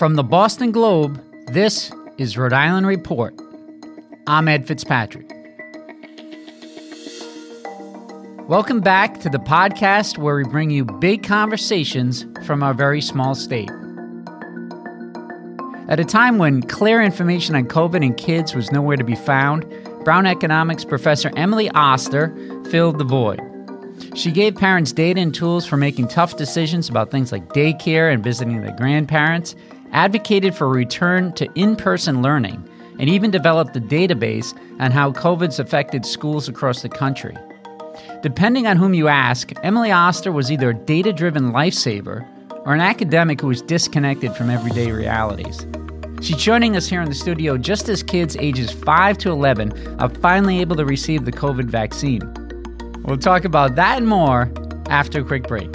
From the Boston Globe, this is Rhode Island Report. I'm Ed Fitzpatrick. Welcome back to the podcast where we bring you big conversations from our very small state. At a time when clear information on COVID and kids was nowhere to be found, Brown economics professor Emily Oster filled the void. She gave parents data and tools for making tough decisions about things like daycare and visiting their grandparents, advocated for a return to in person learning, and even developed a database on how COVID's affected schools across the country. Depending on whom you ask, Emily Oster was either a data driven lifesaver or an academic who was disconnected from everyday realities. She's joining us here in the studio just as kids ages 5 to 11 are finally able to receive the COVID vaccine. We'll talk about that and more after a quick break.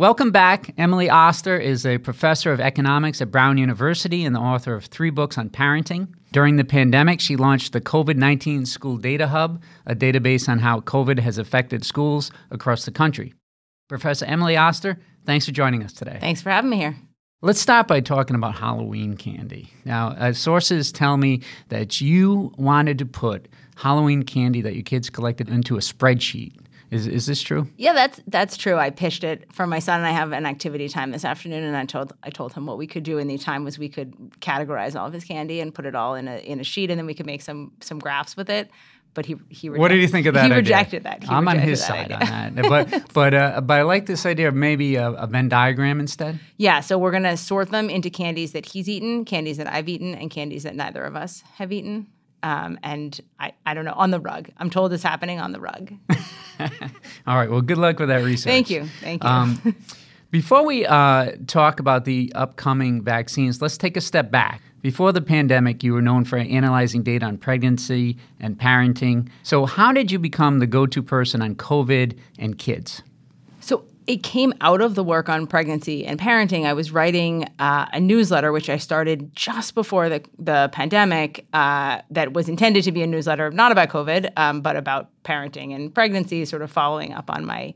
Welcome back. Emily Oster is a professor of economics at Brown University and the author of three books on parenting. During the pandemic, she launched the COVID 19 School Data Hub, a database on how COVID has affected schools across the country. Professor Emily Oster, thanks for joining us today. Thanks for having me here. Let's start by talking about Halloween candy. Now, uh, sources tell me that you wanted to put Halloween candy that your kids collected into a spreadsheet. Is is this true? Yeah, that's that's true. I pitched it for my son, and I have an activity time this afternoon, and I told I told him what we could do in the time was we could categorize all of his candy and put it all in a in a sheet, and then we could make some some graphs with it. But he he rejected, what did you think of that? He idea? rejected that. He I'm rejected on his side idea. on that, but but uh, but I like this idea of maybe a, a Venn diagram instead. Yeah, so we're gonna sort them into candies that he's eaten, candies that I've eaten, and candies that neither of us have eaten. Um, and I, I don't know on the rug. I'm told it's happening on the rug. All right. Well, good luck with that research. Thank you. Thank you. Um, before we uh, talk about the upcoming vaccines, let's take a step back. Before the pandemic, you were known for analyzing data on pregnancy and parenting. So, how did you become the go to person on COVID and kids? It came out of the work on pregnancy and parenting. I was writing uh, a newsletter, which I started just before the, the pandemic, uh, that was intended to be a newsletter not about COVID, um, but about parenting and pregnancy, sort of following up on my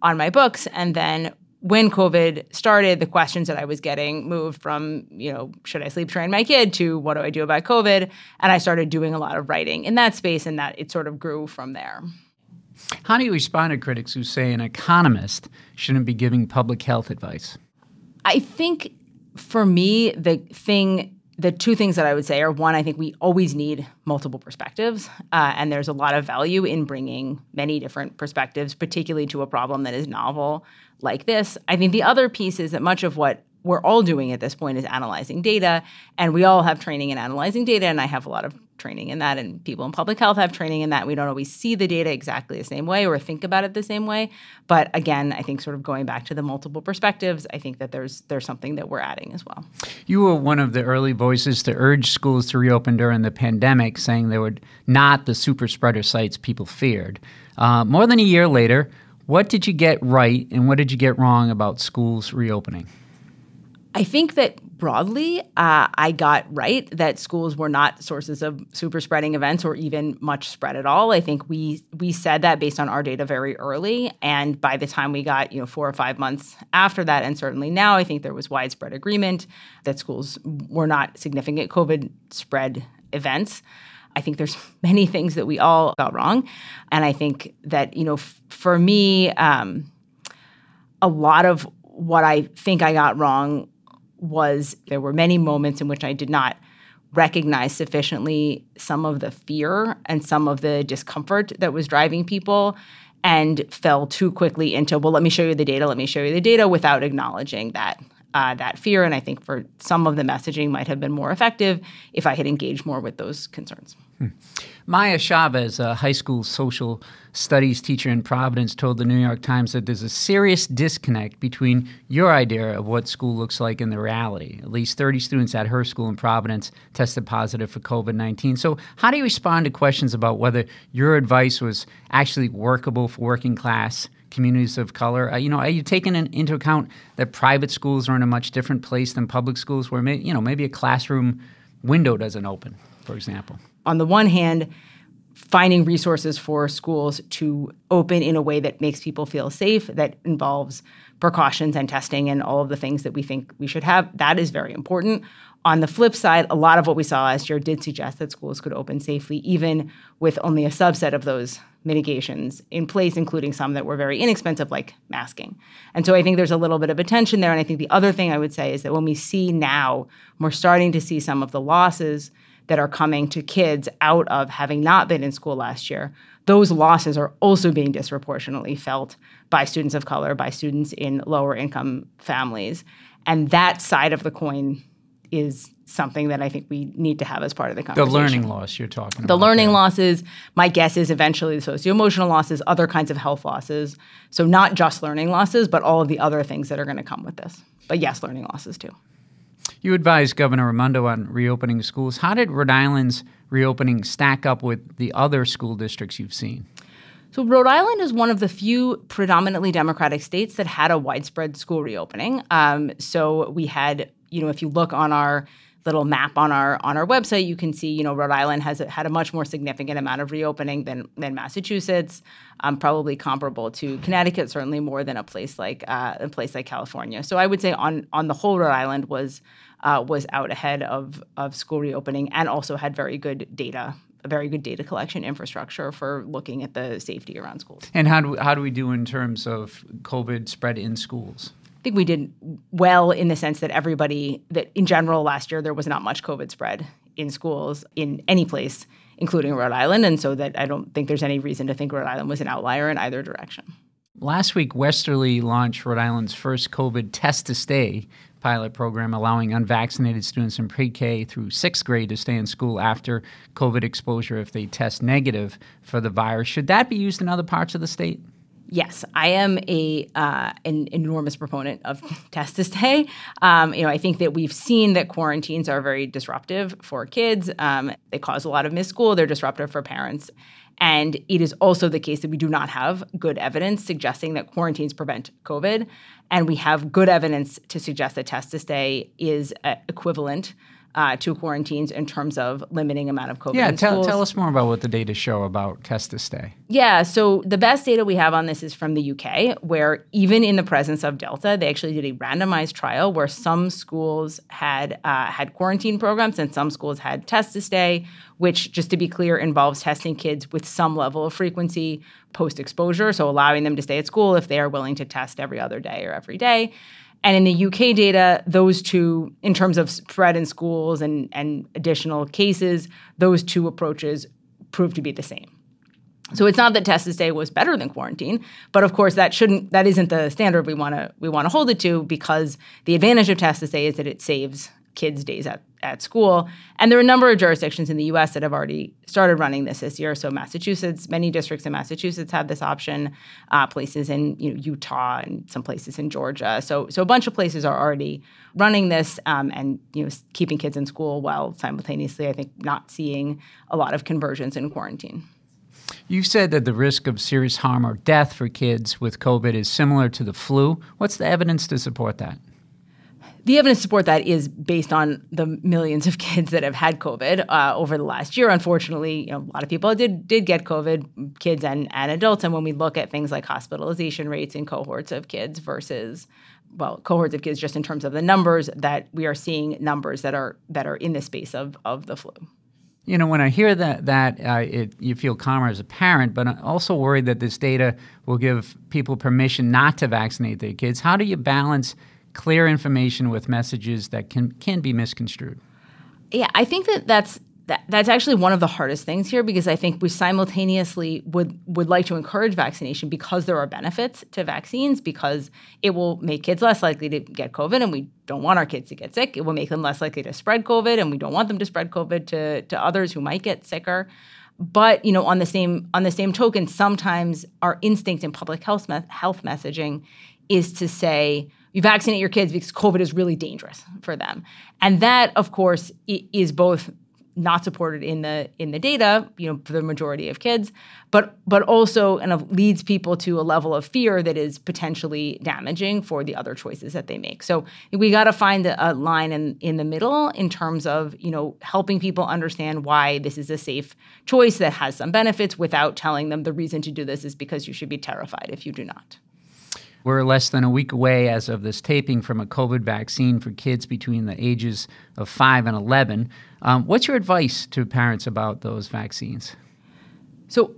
on my books. And then when COVID started, the questions that I was getting moved from, you know, should I sleep train my kid to what do I do about COVID? And I started doing a lot of writing in that space, and that it sort of grew from there. How do you respond to critics who say an economist shouldn't be giving public health advice? I think for me, the thing, the two things that I would say are one, I think we always need multiple perspectives. Uh, and there's a lot of value in bringing many different perspectives, particularly to a problem that is novel like this. I think the other piece is that much of what we're all doing at this point is analyzing data, and we all have training in analyzing data, and I have a lot of training in that, and people in public health have training in that. We don't always see the data exactly the same way or think about it the same way. But again, I think sort of going back to the multiple perspectives, I think that there's there's something that we're adding as well. You were one of the early voices to urge schools to reopen during the pandemic, saying they were not the super spreader sites people feared. Uh, more than a year later, what did you get right and what did you get wrong about schools reopening? I think that broadly, uh, I got right that schools were not sources of super spreading events or even much spread at all. I think we we said that based on our data very early, and by the time we got you know four or five months after that, and certainly now, I think there was widespread agreement that schools were not significant COVID spread events. I think there's many things that we all got wrong, and I think that you know f- for me, um, a lot of what I think I got wrong was there were many moments in which I did not recognize sufficiently some of the fear and some of the discomfort that was driving people and fell too quickly into well let me show you the data let me show you the data without acknowledging that uh, that fear. And i think for some of the messaging might have been more effective if i had engaged more with those concerns hmm. Maya Chavez, a high school social studies teacher in Providence, told the New York Times that there's a serious disconnect between your idea of what school looks like and the reality. At least 30 students at her school in Providence tested positive for COVID 19. So, how do you respond to questions about whether your advice was actually workable for working class? communities of color. Uh, you know, are you taking in, into account that private schools are in a much different place than public schools, where may, you know maybe a classroom window doesn't open, for example? On the one hand, finding resources for schools to open in a way that makes people feel safe, that involves precautions and testing and all of the things that we think we should have. That is very important. On the flip side, a lot of what we saw last year did suggest that schools could open safely, even with only a subset of those mitigations in place, including some that were very inexpensive, like masking. And so I think there's a little bit of a tension there. And I think the other thing I would say is that when we see now, we're starting to see some of the losses that are coming to kids out of having not been in school last year, those losses are also being disproportionately felt by students of color, by students in lower income families. And that side of the coin is something that I think we need to have as part of the conversation. The learning loss you're talking the about. The learning losses, my guess is eventually the socio-emotional losses, other kinds of health losses. So not just learning losses, but all of the other things that are going to come with this. But yes, learning losses too. You advised Governor Raimondo on reopening schools. How did Rhode Island's reopening stack up with the other school districts you've seen? So, Rhode Island is one of the few predominantly Democratic states that had a widespread school reopening. Um, so, we had, you know, if you look on our little map on our on our website, you can see you know Rhode Island has had a much more significant amount of reopening than than Massachusetts, um, probably comparable to Connecticut, certainly more than a place like uh, a place like California. So I would say on on the whole, Rhode Island was uh, was out ahead of of school reopening and also had very good data a very good data collection infrastructure for looking at the safety around schools. And how do, how do we do in terms of COVID spread in schools? I think we did well in the sense that everybody, that in general last year, there was not much COVID spread in schools in any place, including Rhode Island. And so that I don't think there's any reason to think Rhode Island was an outlier in either direction. Last week, Westerly launched Rhode Island's first COVID test to stay pilot program, allowing unvaccinated students in pre K through sixth grade to stay in school after COVID exposure if they test negative for the virus. Should that be used in other parts of the state? Yes, I am a uh, an enormous proponent of test to stay. Um, you know, I think that we've seen that quarantines are very disruptive for kids. Um, they cause a lot of missed school. They're disruptive for parents. And it is also the case that we do not have good evidence suggesting that quarantines prevent COVID. And we have good evidence to suggest that test to stay is uh, equivalent uh, to quarantines in terms of limiting amount of COVID. Yeah, tell, tell us more about what the data show about test to stay. Yeah, so the best data we have on this is from the UK, where even in the presence of Delta, they actually did a randomized trial where some schools had uh, had quarantine programs and some schools had test to stay, which, just to be clear, involves testing kids with some level of frequency post exposure, so allowing them to stay at school if they are willing to test every other day or every day. And in the UK data, those two, in terms of spread in schools and, and additional cases, those two approaches proved to be the same. So it's not that test to stay was better than quarantine, but of course that shouldn't that isn't the standard we want to we want to hold it to because the advantage of test to stay is that it saves kids' days at, at school. And there are a number of jurisdictions in the US that have already started running this this year. So, Massachusetts, many districts in Massachusetts have this option, uh, places in you know, Utah and some places in Georgia. So, so, a bunch of places are already running this um, and you know, keeping kids in school while simultaneously, I think, not seeing a lot of conversions in quarantine. You've said that the risk of serious harm or death for kids with COVID is similar to the flu. What's the evidence to support that? The evidence to support that is based on the millions of kids that have had COVID uh, over the last year. Unfortunately, you know, a lot of people did did get COVID, kids and, and adults. And when we look at things like hospitalization rates in cohorts of kids versus well, cohorts of kids just in terms of the numbers, that we are seeing numbers that are that are in the space of of the flu. You know, when I hear that, that uh, it, you feel calmer as a parent, but I'm also worried that this data will give people permission not to vaccinate their kids. How do you balance clear information with messages that can can be misconstrued? Yeah, I think that that's that, that's actually one of the hardest things here because I think we simultaneously would would like to encourage vaccination because there are benefits to vaccines because it will make kids less likely to get COVID and we don't want our kids to get sick. It will make them less likely to spread COVID and we don't want them to spread COVID to, to others who might get sicker. But you know, on the same on the same token, sometimes our instinct in public health me- health messaging is to say you vaccinate your kids because COVID is really dangerous for them, and that, of course, is both not supported in the in the data, you know, for the majority of kids, but but also kind of leads people to a level of fear that is potentially damaging for the other choices that they make. So we got to find a, a, line in in the middle in terms of you know helping people understand why this is a safe choice that has some benefits without telling them the reason to do this is because you should be terrified if you do not. We're less than a week away as of this taping from a COVID vaccine for kids between the ages of 5 and 11. Um, what's your advice to parents about those vaccines? So,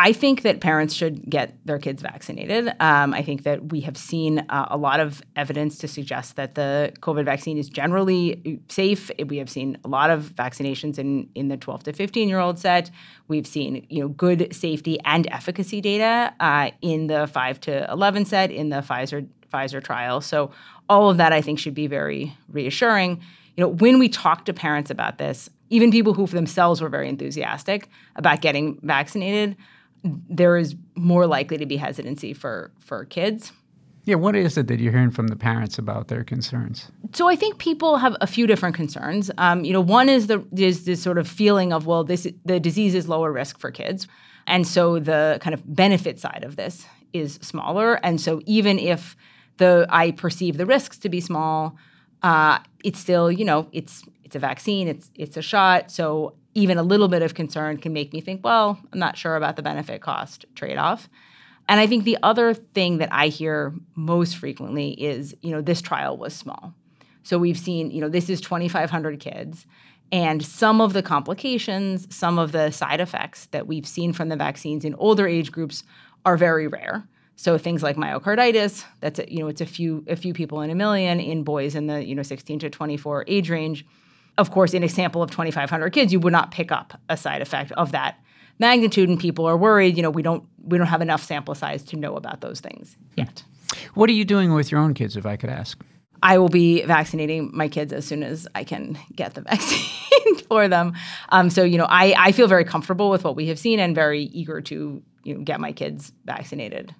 I think that parents should get their kids vaccinated. Um, I think that we have seen uh, a lot of evidence to suggest that the COVID vaccine is generally safe. We have seen a lot of vaccinations in, in the 12 to 15 year old set. We've seen you know good safety and efficacy data uh, in the 5 to 11 set in the Pfizer Pfizer trial. So all of that I think should be very reassuring. You know, when we talk to parents about this, even people who themselves were very enthusiastic about getting vaccinated there is more likely to be hesitancy for for kids. Yeah, what is it that you're hearing from the parents about their concerns? So I think people have a few different concerns. Um, you know, one is the is this sort of feeling of well, this the disease is lower risk for kids, and so the kind of benefit side of this is smaller. And so even if the I perceive the risks to be small, uh, it's still you know it's it's a vaccine, it's it's a shot. So even a little bit of concern can make me think, well, I'm not sure about the benefit cost trade off. And I think the other thing that I hear most frequently is, you know, this trial was small. So we've seen, you know, this is 2,500 kids. And some of the complications, some of the side effects that we've seen from the vaccines in older age groups are very rare. So things like myocarditis, that's a, you know, it's a few a few people in a million in boys in the, you know, 16 to 24 age range of course, in a sample of 2,500 kids, you would not pick up a side effect of that magnitude, and people are worried. You know, we don't we don't have enough sample size to know about those things yet. What are you doing with your own kids, if I could ask? I will be vaccinating my kids as soon as I can get the vaccine for them. Um, so, you know, I, I feel very comfortable with what we have seen and very eager to you know, get my kids vaccinated.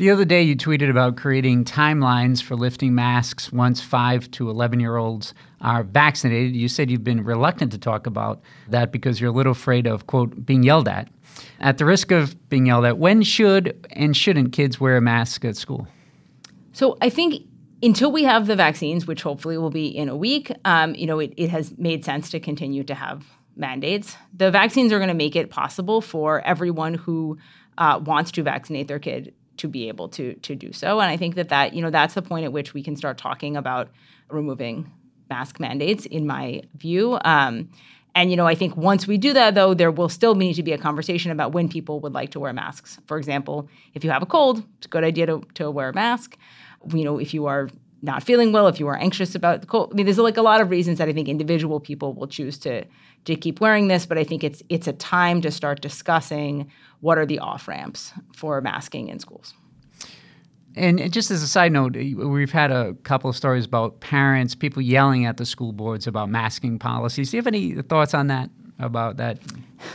The other day, you tweeted about creating timelines for lifting masks once 5 to 11 year olds are vaccinated. You said you've been reluctant to talk about that because you're a little afraid of, quote, being yelled at. At the risk of being yelled at, when should and shouldn't kids wear a mask at school? So I think until we have the vaccines, which hopefully will be in a week, um, you know, it, it has made sense to continue to have mandates. The vaccines are going to make it possible for everyone who uh, wants to vaccinate their kid to be able to to do so. And I think that that you know that's the point at which we can start talking about removing mask mandates, in my view. Um, and you know, I think once we do that, though, there will still need to be a conversation about when people would like to wear masks. For example, if you have a cold, it's a good idea to, to wear a mask. You know, if you are not feeling well, if you are anxious about the cold, I mean, there's like a lot of reasons that I think individual people will choose to to keep wearing this. But I think it's it's a time to start discussing what are the off ramps for masking in schools. And just as a side note, we've had a couple of stories about parents, people yelling at the school boards about masking policies. Do you have any thoughts on that? About that?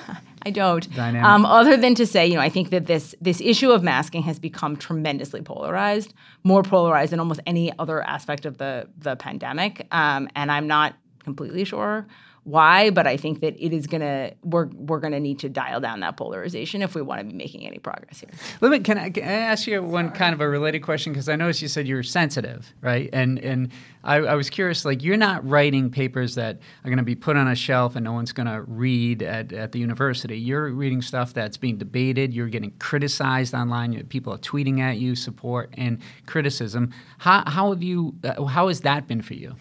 I don't. Um, other than to say, you know, I think that this this issue of masking has become tremendously polarized, more polarized than almost any other aspect of the the pandemic. Um, and I'm not completely sure why, but I think that it is gonna we're we're gonna need to dial down that polarization if we want to be making any progress here. Let me can I, can I ask you one kind of a related question because I noticed you said you're sensitive, right? And and I, I was curious, like you're not writing papers that are going to be put on a shelf and no one's going to read at, at the university. You're reading stuff that's being debated. You're getting criticized online. People are tweeting at you support and criticism. How how have you? Uh, how has that been for you?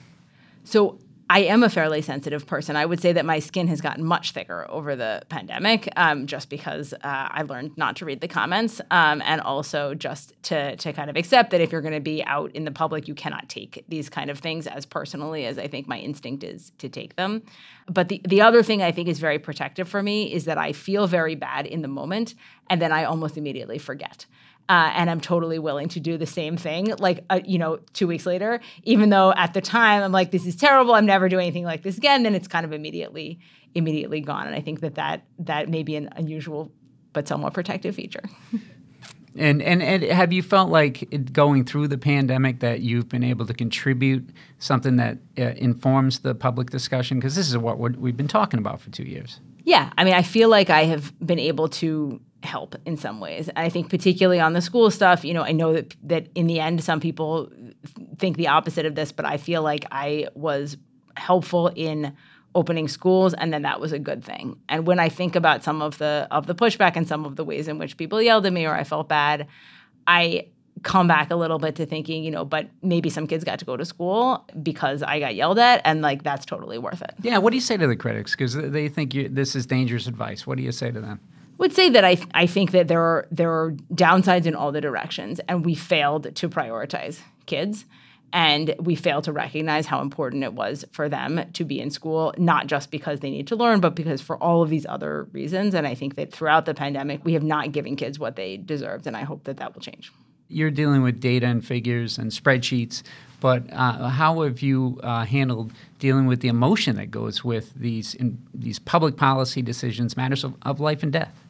So I am a fairly sensitive person. I would say that my skin has gotten much thicker over the pandemic, um, just because uh, I learned not to read the comments, um, and also just to to kind of accept that if you're going to be out in the public, you cannot take these kind of things as personally as I think my instinct is to take them. But the the other thing I think is very protective for me is that I feel very bad in the moment, and then I almost immediately forget. Uh, and I'm totally willing to do the same thing, like uh, you know, two weeks later. Even though at the time I'm like, this is terrible. I'm never doing anything like this again. Then it's kind of immediately, immediately gone. And I think that that that may be an unusual but somewhat protective feature. And, and and have you felt like going through the pandemic that you've been able to contribute something that uh, informs the public discussion? Because this is what we've been talking about for two years. Yeah, I mean, I feel like I have been able to help in some ways. I think particularly on the school stuff, you know, I know that that in the end some people think the opposite of this, but I feel like I was helpful in opening schools and then that was a good thing. And when I think about some of the of the pushback and some of the ways in which people yelled at me or I felt bad, I come back a little bit to thinking, you know, but maybe some kids got to go to school because I got yelled at, and like that's totally worth it. Yeah. What do you say to the critics? Because they think you, this is dangerous advice. What do you say to them? would say that I, I think that there are there are downsides in all the directions, and we failed to prioritize kids, and we failed to recognize how important it was for them to be in school, not just because they need to learn, but because for all of these other reasons. And I think that throughout the pandemic, we have not given kids what they deserved, and I hope that that will change. You're dealing with data and figures and spreadsheets, but uh, how have you uh, handled dealing with the emotion that goes with these in, these public policy decisions, matters of, of life and death?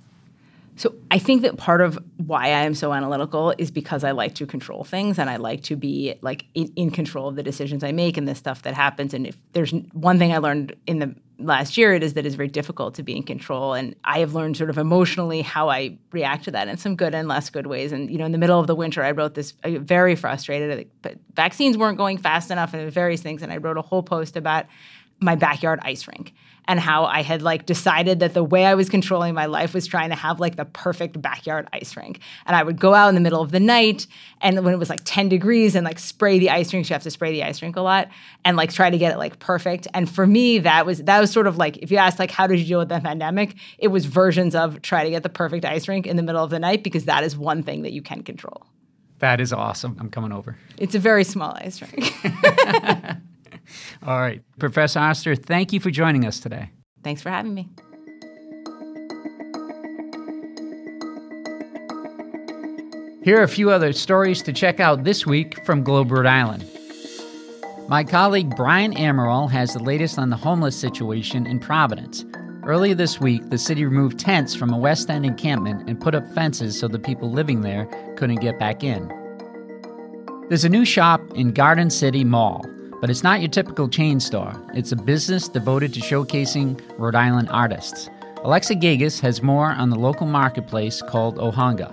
So I think that part of why I am so analytical is because I like to control things and I like to be like in, in, control of the decisions I make and the stuff that happens. And if there's one thing I learned in the last year, it is that it's very difficult to be in control. And I have learned sort of emotionally how I react to that in some good and less good ways. And you know, in the middle of the winter, I wrote this uh, very frustrated. But vaccines weren't going fast enough and various things. And I wrote a whole post about my backyard ice rink and how I had like decided that the way I was controlling my life was trying to have like the perfect backyard ice rink. And I would go out in the middle of the night and when it was like 10 degrees and like spray the ice rink, you have to spray the ice rink a lot and like try to get it like perfect. And for me, that was that was sort of like if you asked like how did you deal with the pandemic, it was versions of try to get the perfect ice rink in the middle of the night because that is one thing that you can control. That is awesome. I'm coming over. It's a very small ice rink. All right. Professor Oster, thank you for joining us today. Thanks for having me. Here are a few other stories to check out this week from Globe, Rhode Island. My colleague Brian Amaral has the latest on the homeless situation in Providence. Earlier this week, the city removed tents from a West End encampment and put up fences so the people living there couldn't get back in. There's a new shop in Garden City Mall. But it's not your typical chain store, it's a business devoted to showcasing Rhode Island artists. Alexa Gagosz has more on the local marketplace called Ohanga.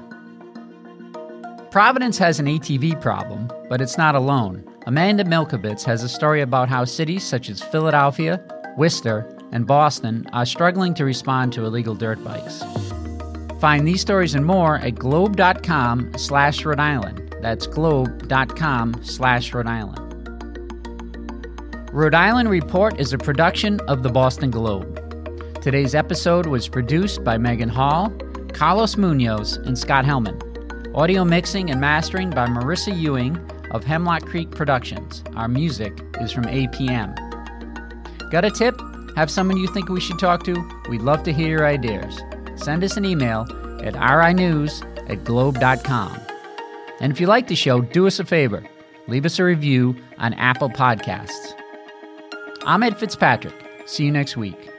Providence has an ATV problem, but it's not alone. Amanda Milkovits has a story about how cities such as Philadelphia, Worcester, and Boston are struggling to respond to illegal dirt bikes. Find these stories and more at globe.com slash Rhode Island. That's globe.com slash Rhode Island. Rhode Island Report is a production of the Boston Globe. Today's episode was produced by Megan Hall, Carlos Munoz, and Scott Hellman. Audio mixing and mastering by Marissa Ewing of Hemlock Creek Productions. Our music is from APM. Got a tip? Have someone you think we should talk to? We'd love to hear your ideas. Send us an email at rinews at globe.com. And if you like the show, do us a favor leave us a review on Apple Podcasts. I'm Ed Fitzpatrick. See you next week.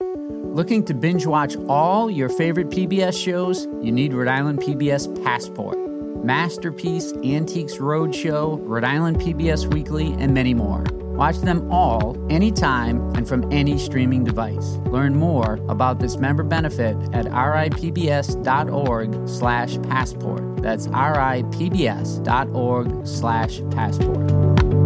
Looking to binge watch all your favorite PBS shows? You need Rhode Island PBS Passport. Masterpiece, Antiques Roadshow, Rhode Island PBS Weekly, and many more. Watch them all anytime and from any streaming device. Learn more about this member benefit at ripbs.org slash passport. That's ripbs.org slash passport.